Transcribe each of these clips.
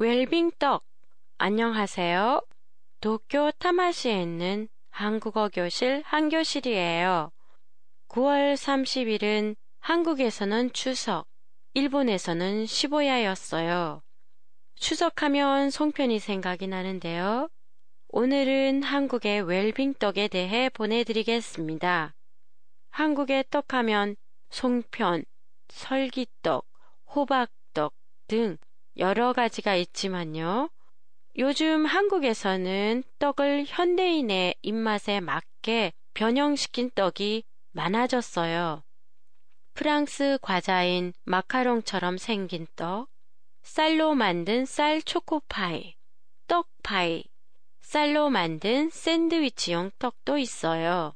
웰빙떡 안녕하세요. 도쿄 타마시에 있는 한국어 교실 한교실이에요. 9월 30일은 한국에서는 추석, 일본에서는 시보야였어요. 추석하면 송편이 생각이 나는데요. 오늘은 한국의 웰빙떡에 대해 보내드리겠습니다. 한국의 떡하면 송편, 설기떡, 호박떡 등 여러 가지가 있지만요. 요즘 한국에서는 떡을 현대인의 입맛에 맞게 변형시킨 떡이 많아졌어요. 프랑스 과자인 마카롱처럼 생긴 떡, 쌀로 만든 쌀 초코파이, 떡파이, 쌀로 만든 샌드위치용 떡도 있어요.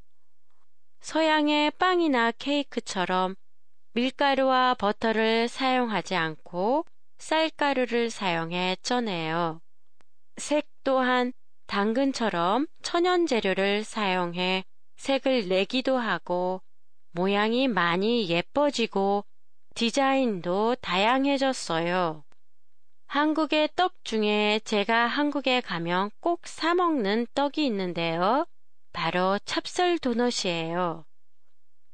서양의 빵이나 케이크처럼 밀가루와 버터를 사용하지 않고 쌀가루를 사용해 쪄내요. 색 또한 당근처럼 천연 재료를 사용해 색을 내기도 하고 모양이 많이 예뻐지고 디자인도 다양해졌어요. 한국의 떡 중에 제가 한국에 가면 꼭 사먹는 떡이 있는데요. 바로 찹쌀 도넛이에요.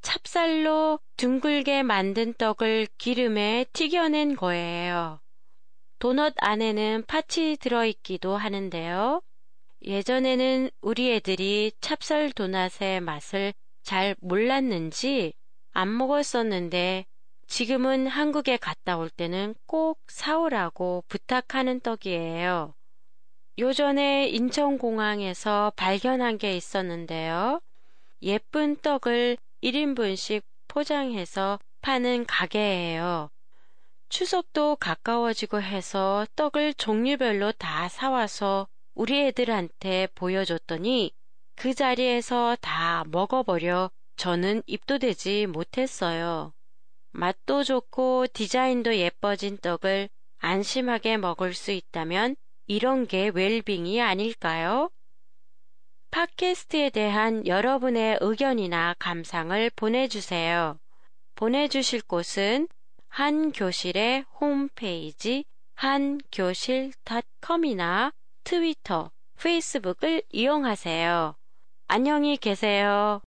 찹쌀로 둥글게 만든 떡을 기름에 튀겨낸 거예요. 도넛 안에는 팥이 들어있기도 하는데요. 예전에는 우리 애들이 찹쌀 도넛의 맛을 잘 몰랐는지 안 먹었었는데 지금은 한국에 갔다 올 때는 꼭 사오라고 부탁하는 떡이에요. 요전에 인천공항에서 발견한 게 있었는데요. 예쁜 떡을 1인분씩 포장해서 파는 가게예요. 추석도 가까워지고 해서 떡을 종류별로 다 사와서 우리 애들한테 보여줬더니 그 자리에서 다 먹어버려 저는 입도 대지 못했어요. 맛도 좋고 디자인도 예뻐진 떡을 안심하게 먹을 수 있다면 이런 게 웰빙이 아닐까요? 팟캐스트에 대한 여러분의 의견이나 감상을 보내주세요. 보내주실 곳은 한교실의 홈페이지 한교실.com이나 트위터, 페이스북을 이용하세요. 안녕히 계세요.